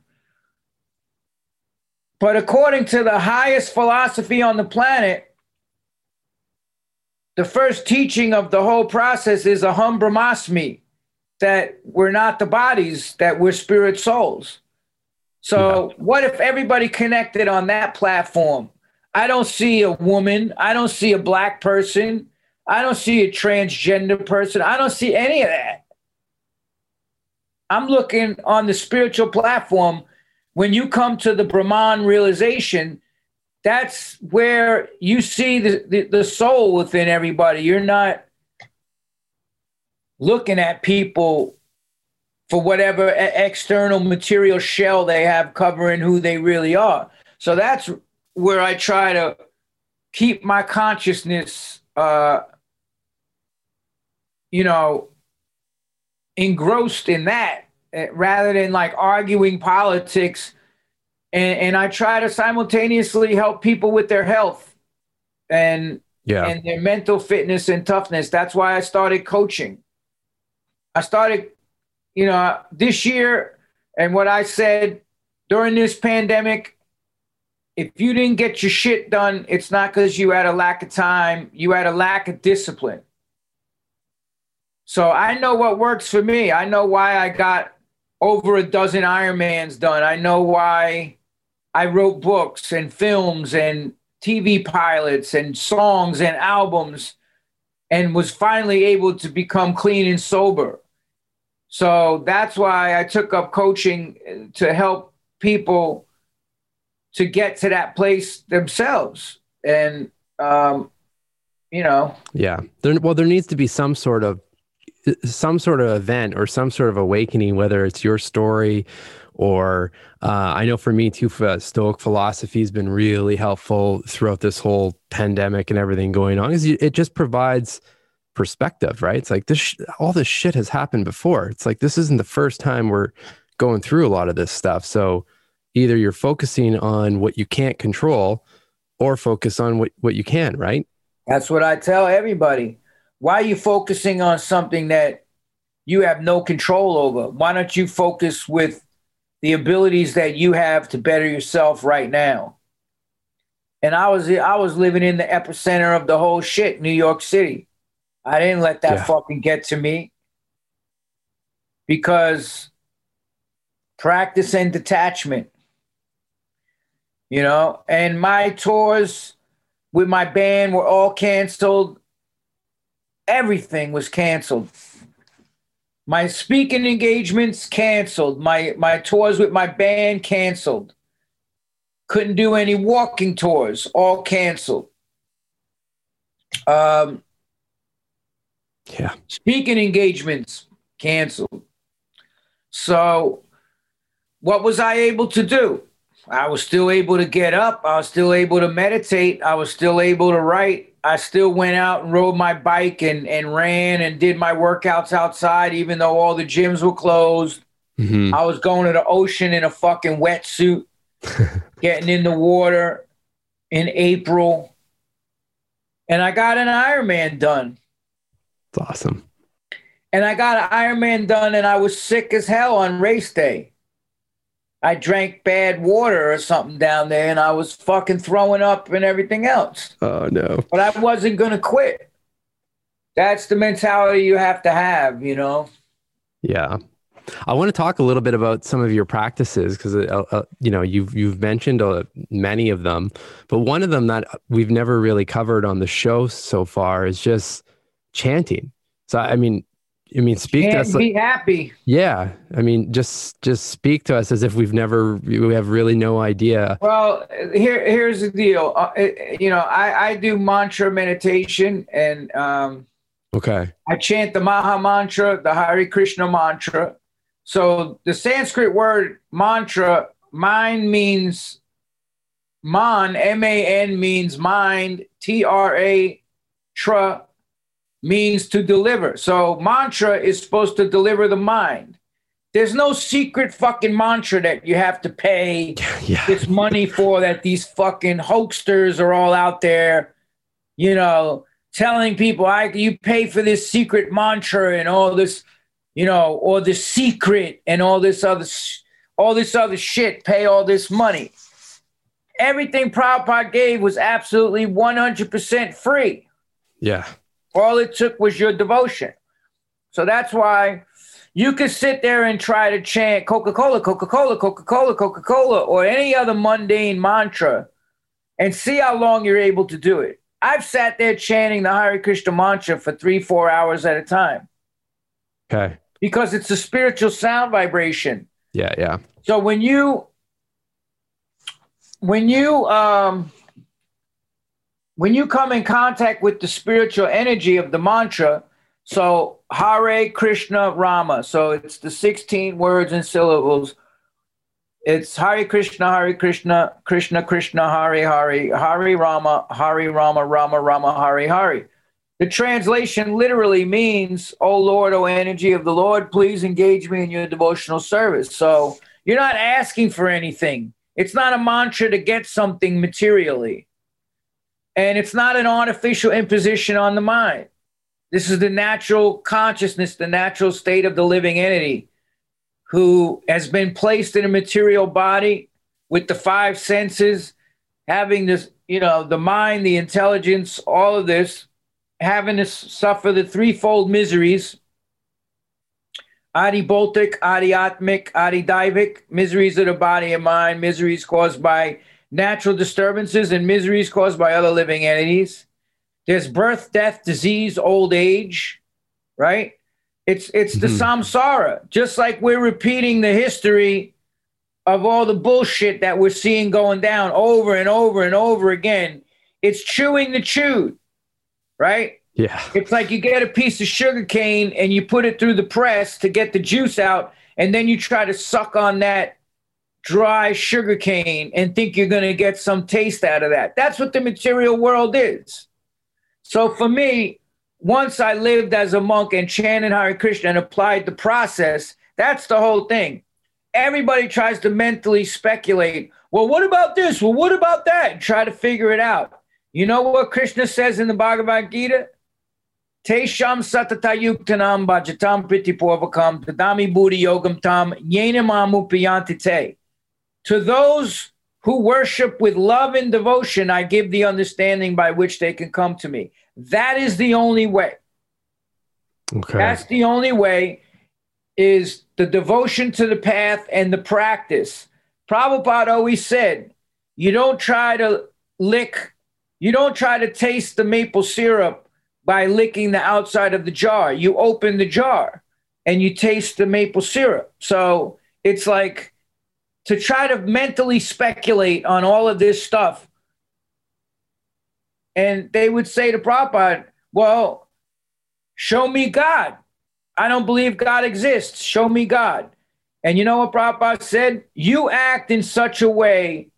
But according to the highest philosophy on the planet, the first teaching of the whole process is aham brahmasmi, that we're not the bodies, that we're spirit souls. So, yeah. what if everybody connected on that platform? I don't see a woman. I don't see a black person. I don't see a transgender person. I don't see any of that. I'm looking on the spiritual platform. When you come to the Brahman realization, that's where you see the, the, the soul within everybody. You're not looking at people for whatever external material shell they have covering who they really are. So that's where I try to keep my consciousness, uh, you know, engrossed in that eh, rather than like arguing politics. And, and I try to simultaneously help people with their health and
Yeah.
and their mental fitness and toughness. That's why I started coaching. I started, you know, this year, and what I said during this pandemic, if you didn't get your shit done, it's not because you had a lack of time, you had a lack of discipline. So I know what works for me. I know why I got over a dozen Ironmans done. I know why I wrote books and films and TV pilots and songs and albums and was finally able to become clean and sober. So that's why I took up coaching to help people to get to that place themselves. And, um, you know,
Yeah. There, well, there needs to be some sort of some sort of event or some sort of awakening, whether it's your story or uh, I know for me too, uh, Stoic philosophy has been really helpful throughout this whole pandemic and everything going on. Is it just provides perspective, right? It's like this, sh- all this shit has happened before. It's like this isn't the first time we're going through a lot of this stuff. So either you're focusing on what you can't control or focus on what, what you can, right?
That's what I tell everybody. Why are you focusing on something that you have no control over? Why don't you focus with the abilities that you have to better yourself right now? And I was I was living in the epicenter of the whole shit, New York City. I didn't let that
Yeah.
fucking get to me because practice and detachment. You know, and my tours with my band were all canceled. Everything was canceled. My speaking engagements canceled. My my tours with my band canceled. Couldn't do any walking tours, all canceled. Um,
Yeah.
speaking engagements canceled. So, what was I able to do? I was still able to get up. I was still able to meditate. I was still able to write. I still went out and rode my bike and, and ran and did my workouts outside, even though all the gyms were closed.
Mhm.
I was going to the ocean in a fucking wetsuit, [laughs] getting in the water in April. And I got an Ironman done.
It's awesome.
And I got an Ironman done, and I was sick as hell on race day. I drank bad water or something down there, and I was fucking throwing up and everything else.
Oh no.
But I wasn't going to quit. That's the mentality you have to have, you know?
Yeah. I want to talk a little bit about some of your practices because uh, uh, you know you've you've mentioned uh, many of them, but one of them that we've never really covered on the show so far is just chanting. So I mean, I mean, speak to us.
be happy.
yeah, I mean, just just speak to us as if we've never we have really no idea.
Well, here here's the deal. Uh, it- you know, I, I do mantra meditation, and um,
Okay.
I chant the Maha Mantra, the Hare Krishna mantra. So the Sanskrit word mantra, mind means man, M A N means mind, T R A, tra means to deliver. So mantra is supposed to deliver the mind. There's no secret fucking mantra that you have to pay [laughs]
Yeah.
this money for that these fucking hoaxsters are all out there, you know, telling people I you pay for this secret mantra and all this, you know, or the secret and all this other sh- all this other shit, pay all this money. Everything Prabhupada gave was absolutely 100% free.
Yeah.
All it took was your devotion. So that's why you could sit there and try to chant Coca Cola, Coca Cola, Coca Cola, Coca Cola, or any other mundane mantra and see how long you're able to do it. I've sat there chanting the Hare Krishna mantra for three, four hours at a time
Okay.
because it's a spiritual sound vibration.
Yeah. Yeah.
So when you when you um when you come in contact with the spiritual energy of the mantra, so Hare Krishna Rama, so it's the 16 words and syllables. It's Hare Krishna, Hare Krishna, Krishna Krishna, Hare Hare, Hare Rama, Hare Rama, Rama Rama, Hare Hare. The translation literally means, "Oh Lord, oh energy of the Lord, please engage me in your devotional service." So you're not asking for anything. It's not a mantra to get something materially. And it's not an artificial imposition on the mind. This is the natural consciousness, the natural state of the living entity who has been placed in a material body with the five senses, having this, you know, the mind, the intelligence, all of this, having to suffer the threefold miseries Adiboltic, adiatmic, adidaivic, miseries of the body and mind, miseries caused by natural disturbances, and miseries caused by other living entities. There's birth, death, disease, old age, right? It's it's the mm-hmm. samsara, just like we're repeating the history of all the bullshit that we're seeing going down over and over and over again. It's chewing the chewed, right?
Yeah.
It's like you get a piece of sugar cane and you put it through the press to get the juice out, and then you try to suck on that dry sugar cane and think you're going to get some taste out of that. That's what the material world is. So for me, once I lived as a monk and chanted Hare Krishna and applied the process, that's the whole thing. Everybody tries to mentally speculate. Well, what about this? Well, what about that? And try to figure it out. You know what Krishna says in the Bhagavad Gita? Tesham satatayuktanam bhajatam pritipurvakam tadami buddhi yogam tam yenamamu piyantite. To those who worship with love and devotion, I give the understanding by which they can come to me. That is the only way. Okay. That's the only way is the devotion to the path and the practice. Prabhupada always said, you don't try to lick, you don't try to taste the maple syrup by licking the outside of the jar. You open the jar and you taste the maple syrup. So it's like to try to mentally speculate on all of this stuff. And they would say to Prabhupada, well, show me God. I don't believe God exists. Show me God. And you know what Prabhupada said? You act in such a way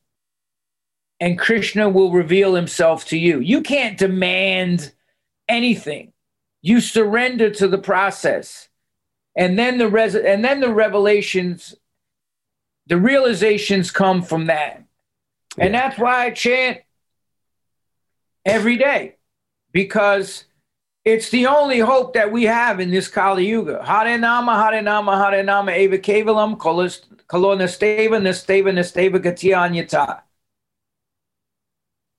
and Krishna will reveal himself to you. You can't demand anything. You surrender to the process. And then the res- and then the revelations, the realizations come from that. Yeah. And that's why I chant every day because it's the only hope that we have in this Kali Yuga. Hare Nama, Hare Nama, Hare Nama, Eva Kevalam, Kolona Steva, Nesteva, Nesteva, Gatianyata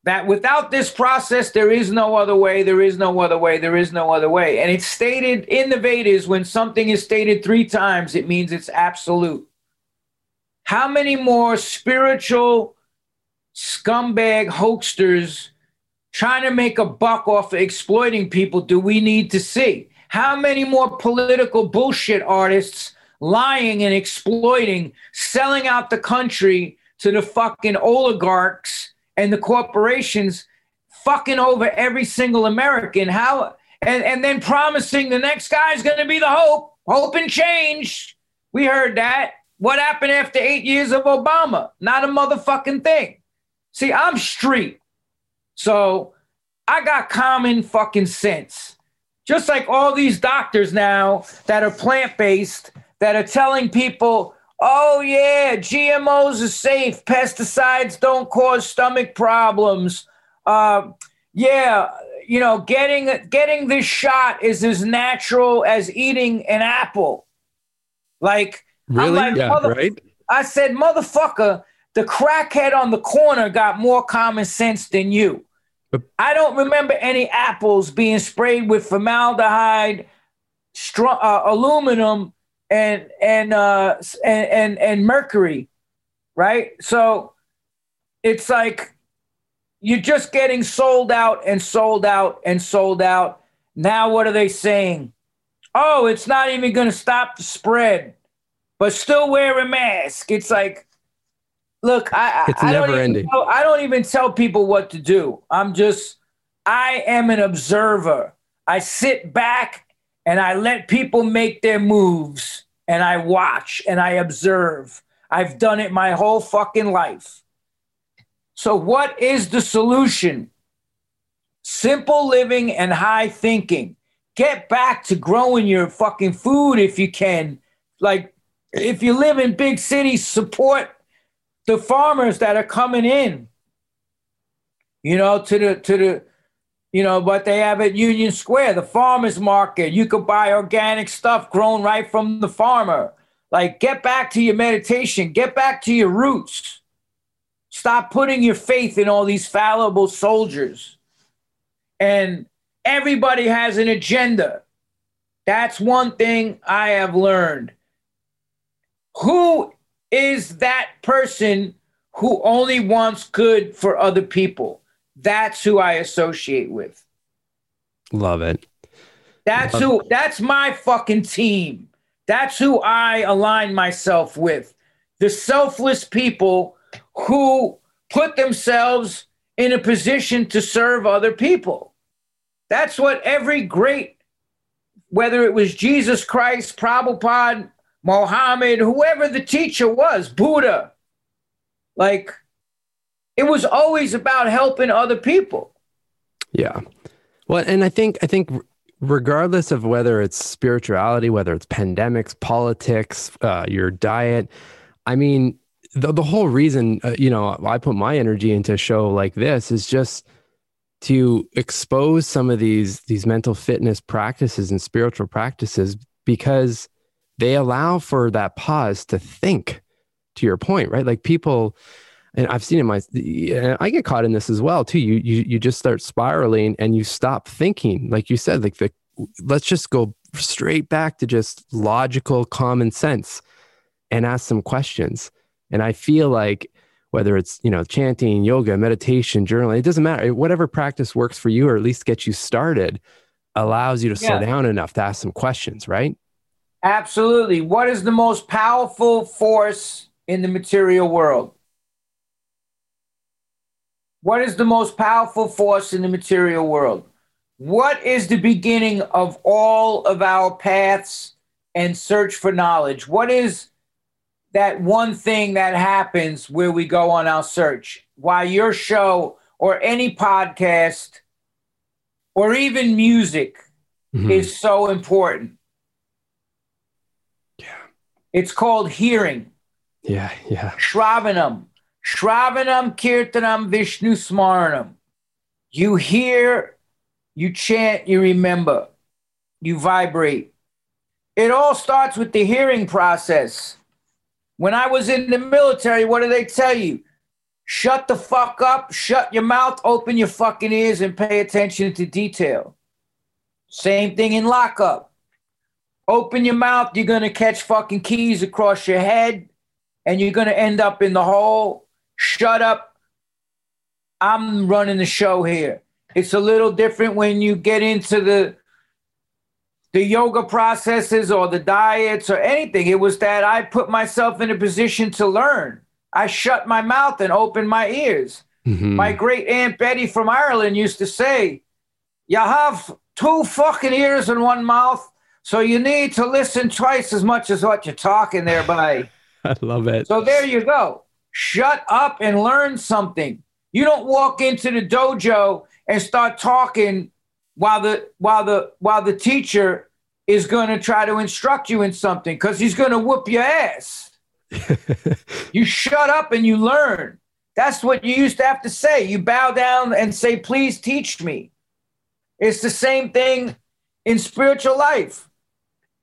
that without this process, there is no other way, there is no other way, there is no other way. And it's stated in the Vedas when something is stated three times, it means it's absolute. How many more spiritual scumbag hoaxsters trying to make a buck off of exploiting people do we need to see? How many more political bullshit artists lying and exploiting, selling out the country to the fucking oligarchs? and the corporations fucking over every single American. How and, and then promising the next guy's gonna be the hope, hope and change. We heard that. What happened after eight years of Obama? Not a motherfucking thing. See, I'm street. So I got common fucking sense. Just like all these doctors now that are plant based that are telling people, Oh, yeah, GMOs are safe. Pesticides don't cause stomach problems. Uh, yeah, you know, getting getting this shot is as natural as eating an apple. Like,
really? Like, yeah, right?
I said, motherfucker, the crackhead on the corner got more common sense than you. I don't remember any apples being sprayed with formaldehyde, str- uh, aluminum, and and uh and and, and mercury right so it's like you're just getting sold out and sold out and sold out now what are they saying oh it's not even going to stop the spread but still wear a mask it's like look i
it's
I,
never
don't
ending
i don't even tell people what to do i'm just i am an observer i sit back and I let people make their moves and I watch and I observe. I've done it my whole fucking life. So, what is the solution? Simple living and high thinking. Get back to growing your fucking food if you can. Like, if you live in big cities, support the farmers that are coming in. you know, to the to the you know, what they have at Union Square, the farmers market. You could buy organic stuff grown right from the farmer. Like, get back to your meditation, get back to your roots. Stop putting your faith in all these fallible soldiers. And everybody has an agenda. That's one thing I have learned. Who is that person who only wants good for other people? That's who I associate with.
Love it.
That's Love who, that's my fucking team. That's who I align myself with. The selfless people who put themselves in a position to serve other people. That's what every great, whether it was Jesus Christ, Prabhupada, Mohammed, whoever the teacher was, Buddha, like it was always about helping other people.
Yeah. Well, and I think I think regardless of whether it's spirituality, whether it's pandemics, politics, uh, your diet, I mean, the, the whole reason uh, you know I put my energy into a show like this is just to expose some of these these mental fitness practices and spiritual practices because they allow for that pause to think to your point right? Like people and I've seen it my I get caught in this as well too. You you you just start spiraling and you stop thinking. Like you said like the let's just go straight back to just logical common sense and ask some questions. And I feel like whether it's, you know, chanting, yoga, meditation, journaling, it doesn't matter. Whatever practice works for you or at least gets you started allows you to slow down enough to ask some questions, right?
Absolutely. What is the most powerful force in the material world? What is the most powerful force in the material world? What is the beginning of all of our paths and search for knowledge? What is that one thing that happens where we go on our search. Why your show or any podcast or even music mm-hmm. is so important. It's called hearing.
Yeah, yeah.
Shravanam. Shravanam Kirtanam Vishnu Smaranam. You hear, you chant, you remember, you vibrate. It all starts with the hearing process. When I was in the military, what do they tell you? Shut the fuck up, shut your mouth, open your fucking ears, and pay attention to detail. Same thing in lockup. Open your mouth, you're gonna catch fucking keys across your head, and you're gonna end up in the hole. Shut up. I'm running the show here. It's a little different when you get into the the yoga processes or the diets or anything. It was that I put myself in a position to learn. I shut my mouth and opened my ears. Mm-hmm. My great aunt Betty from Ireland used to say, You have two fucking ears and one mouth, so you need to listen twice as much as what you're talking there by. [laughs]
I love it.
So there you go. Shut up and learn something. You don't walk into the dojo and start talking while the while the while the teacher is going to try to instruct you in something because he's going to whoop your ass. [laughs] you shut up and you learn. That's what you used to have to say. You bow down and say, "Please teach me." It's the same thing in spiritual life.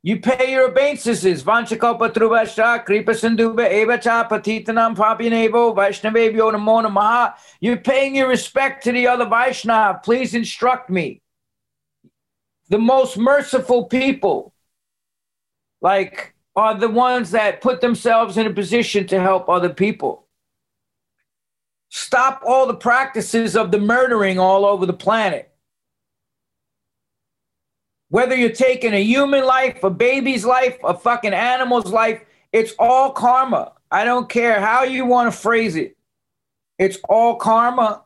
You pay your obeisances. Vanchakopa Trubasha, Kripa Sindhuba, Evacha, Patitanam, Papyanevo, Vaishnavebhyo Namo Namaha. You're paying your respect to the other Vaishnav. Please instruct me the most merciful people like are the ones that put themselves in a position to help other people stop all the practices of the murdering all over the planet whether you're taking a human life a baby's life a fucking animal's life it's all karma i don't care how you want to phrase it it's all karma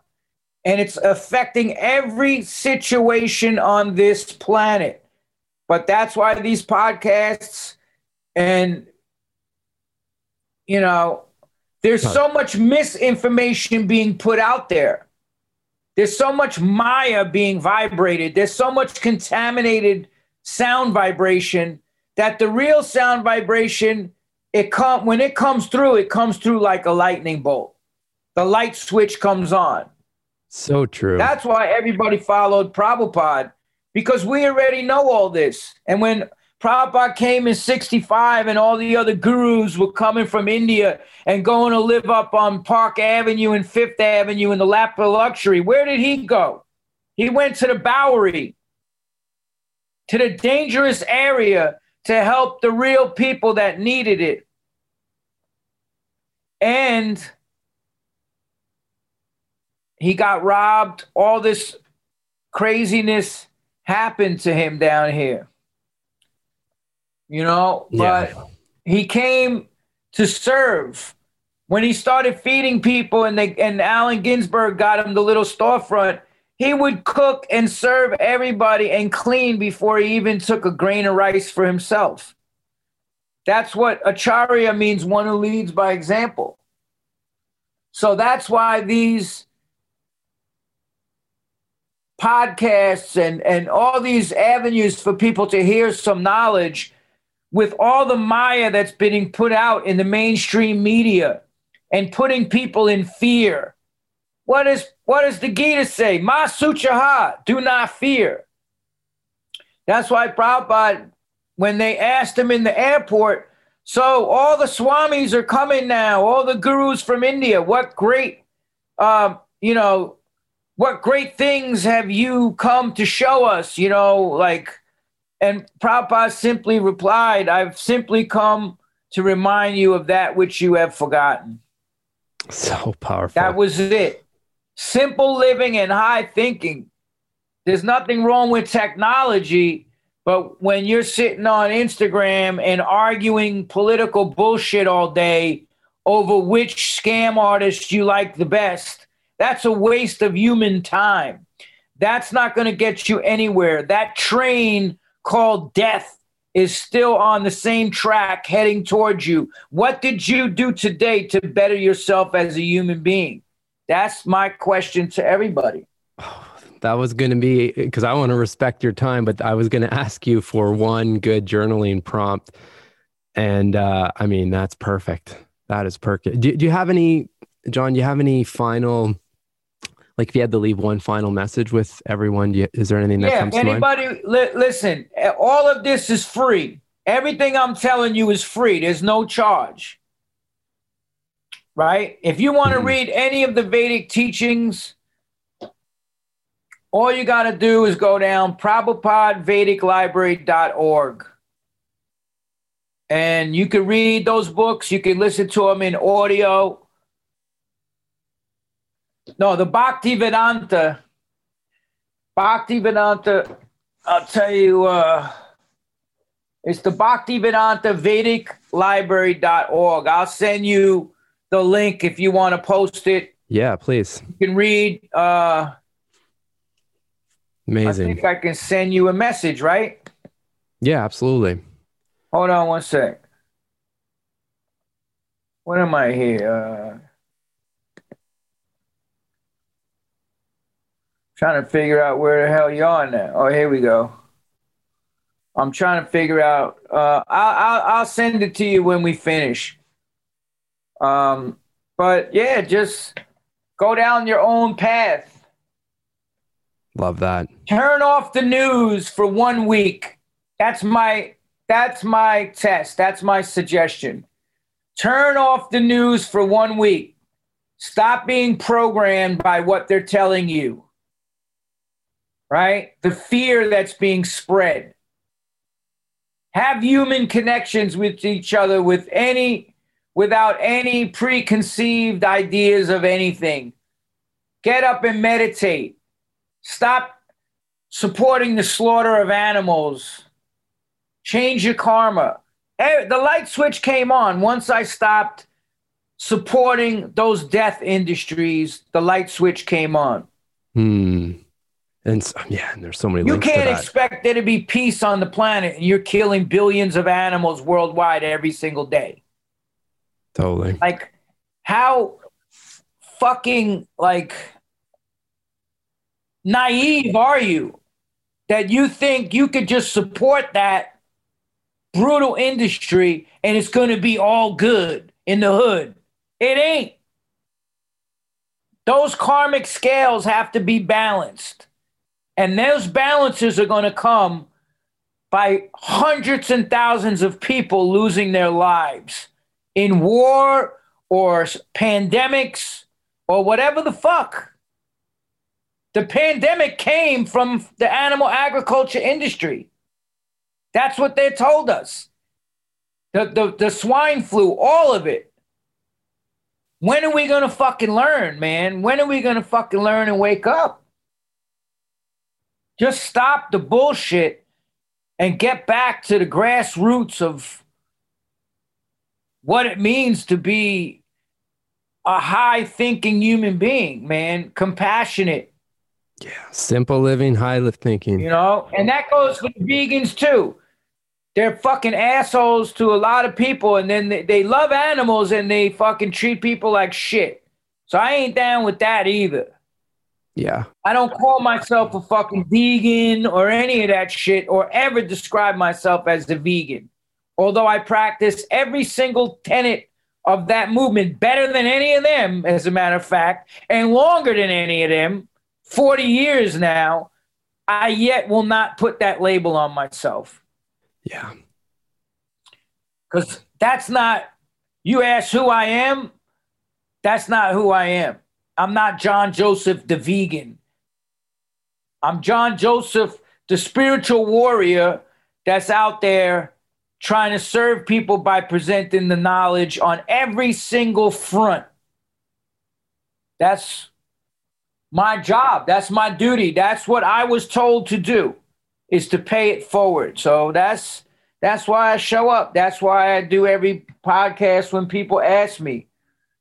and it's affecting every situation on this planet. But that's why these podcasts and, you know, there's so much misinformation being put out there. There's so much Maya being vibrated. There's so much contaminated sound vibration that the real sound vibration, it come when it comes through, it comes through like a lightning bolt. The light switch comes on
So true.
That's why everybody followed Prabhupada because we already know all this. And when Prabhupada came in 65 and all the other gurus were coming from India and going to live up on Park Avenue and Fifth Avenue in the lap of luxury. Where did he go? He went to the Bowery, to the dangerous area to help the real people that needed it. And he got robbed. All this craziness happened to him down here you know, but yeah. he came to serve. When he started feeding people and they and Allen Ginsberg got him the little storefront, he would cook and serve everybody and clean before he even took a grain of rice for himself. That's what acharya means one who leads by example. So that's why these podcasts and, and all these avenues for people to hear some knowledge with all the Maya that's being put out in the mainstream media and putting people in fear. What is what does the Gita say? Ma suchaha, do not fear. That's why Prabhupada, when they asked him in the airport, so all the swamis are coming now, all the gurus from India. What great, uh, you know, what great things have you come to show us? You know, like and Prabhupada simply replied, I've simply come to remind you of that which you have forgotten.
So powerful.
That was it. Simple living and high thinking. There's nothing wrong with technology, but when you're sitting on Instagram and arguing political bullshit all day over which scam artist you like the best, that's a waste of human time. That's not going to get you anywhere. That train called death is still on the same track heading towards you. What did you do today to better yourself as a human being? That's my question to everybody.
that was going to be because I want to respect your time, but I was going to ask you for one good journaling prompt. And uh, I mean, that's perfect. That is perfect. Do, do you have any, John, do you have any final like if you had to leave one final message with everyone you, is there anything that yeah, comes
anybody,
to mind?
li- listen all of this is free. Everything i'm telling you is free. There's no charge. Right? If you want to mm-hmm. read any of the vedic teachings all you got to do is go down prabhupadvediclibrary.org and you can read those books. You can listen to them in audio no, the Bhakti Vedanta. Bhakti Vedanta, I'll tell you, uh, it's the Bhakti Vedanta Vedic Library.org. I'll send you the link if you want to post it.
Yeah, please.
You can read. Uh,
Amazing.
I think I can send you a message, right?
Yeah, absolutely.
Hold on one sec. What am I here? Uh, Trying to figure out where the hell you are now. Oh, here we go. I'm trying to figure out. Uh, I'll, I'll, I'll send it to you when we finish. Um, but yeah, just go down your own path.
Love that.
Turn off the news for one week. That's my that's my test. That's my suggestion. Turn off the news for one week. Stop being programmed by what they're telling you right? The fear that's being spread. Have human connections with each other with any without any preconceived ideas of anything. Get up and meditate. Stop supporting the slaughter of animals. Change your karma. The light switch came on once I stopped supporting those death industries. The light switch came on.
Hmm. And um, yeah, and there's so many.
You can't expect there to be peace on the planet, and you're killing billions of animals worldwide every single day.
Totally.
Like, how fucking like naive are you that you think you could just support that brutal industry and it's going to be all good in the hood? It ain't. those karmic scales have to be balanced. And those balances are going to come by hundreds and thousands of people losing their lives in war or pandemics or whatever the fuck. The pandemic came from the animal agriculture industry. That's what they told us. The, the, the swine flu, all of it. When are we going to fucking learn, man? When are we going to fucking learn and wake up? Just stop the bullshit and get back to the grassroots of what it means to be a high thinking human being, man, compassionate.
Yeah, simple living, high lift thinking.
You know, and that goes for vegans too they're fucking assholes to a lot of people and then they, they love animals and they fucking treat people like shit. So I ain't down with that either.
Yeah.
I don't call myself a fucking vegan or any of that shit or ever describe myself as a vegan. Although I practice every single tenet of that movement better than any of them, as a matter of fact, and longer than any of them, 40 years now, I yet will not put that label on myself.
Yeah.
Because that's not, you ask who I am, that's not who I am. I'm not John Joseph the vegan. I'm John Joseph, the spiritual warrior that's out there trying to serve people by presenting the knowledge on every single front. That's my job. That's my duty. That's what I was told to do is to pay it forward. So that's that's why I show up. That's why I do every podcast when people ask me.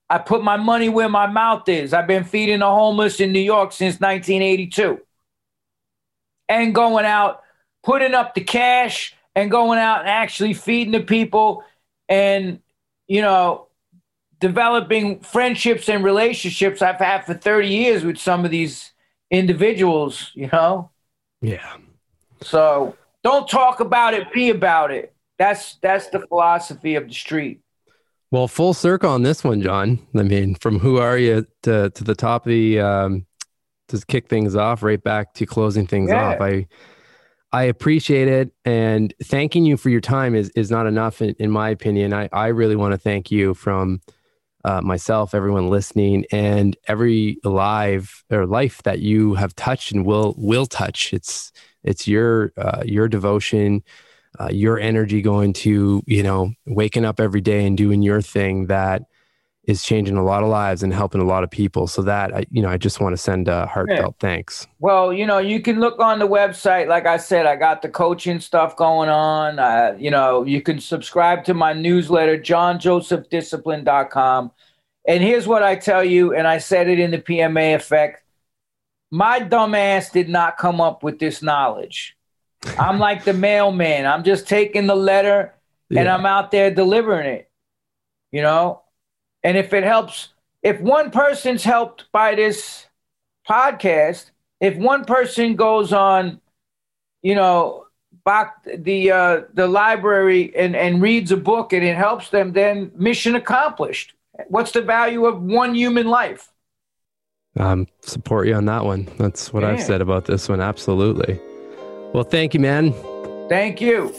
I put my money where my mouth is. I've been feeding the homeless in New York since 1982. And going out, putting up the cash and going out and actually feeding the people and, you know, developing friendships and relationships I've had for 30 years with some of these individuals, you know?
Yeah.
So don't talk about it, be about it. That's that's the philosophy of the street.
Well, full circle on this one, John. I mean, from who are you to to the top of the um, to kick things off, right back to closing things yeah. off. I I appreciate it, and thanking you for your time is is not enough, in, in my opinion. I I really want to thank you from uh, myself, everyone listening, and every live or life that you have touched and will will touch. It's it's your uh, your devotion, uh, your energy going to you know waking up every day and doing your thing that is changing a lot of lives and helping a lot of people. So that I, you know, I just want to send a heartfelt thanks.
Well, you know, you can look on the website. Like I said, I got the coaching stuff going on. Uh, you know, you can subscribe to my newsletter, johnjosephdiscipline.com. And here's what I tell you, and I said it in the PMA effect my dumbass did not come up with this knowledge. I'm like the mailman. I'm just taking the letter yeah. and I'm out there delivering it. You know? And if it helps, if one person's helped by this podcast, if one person goes on, you know, back the uh, the library and, and reads a book and it helps them, then mission accomplished. What's the value of one human life?
um, support you on that one. That's what I've said about this one. Absolutely. Well, thank you, man.
Thank you.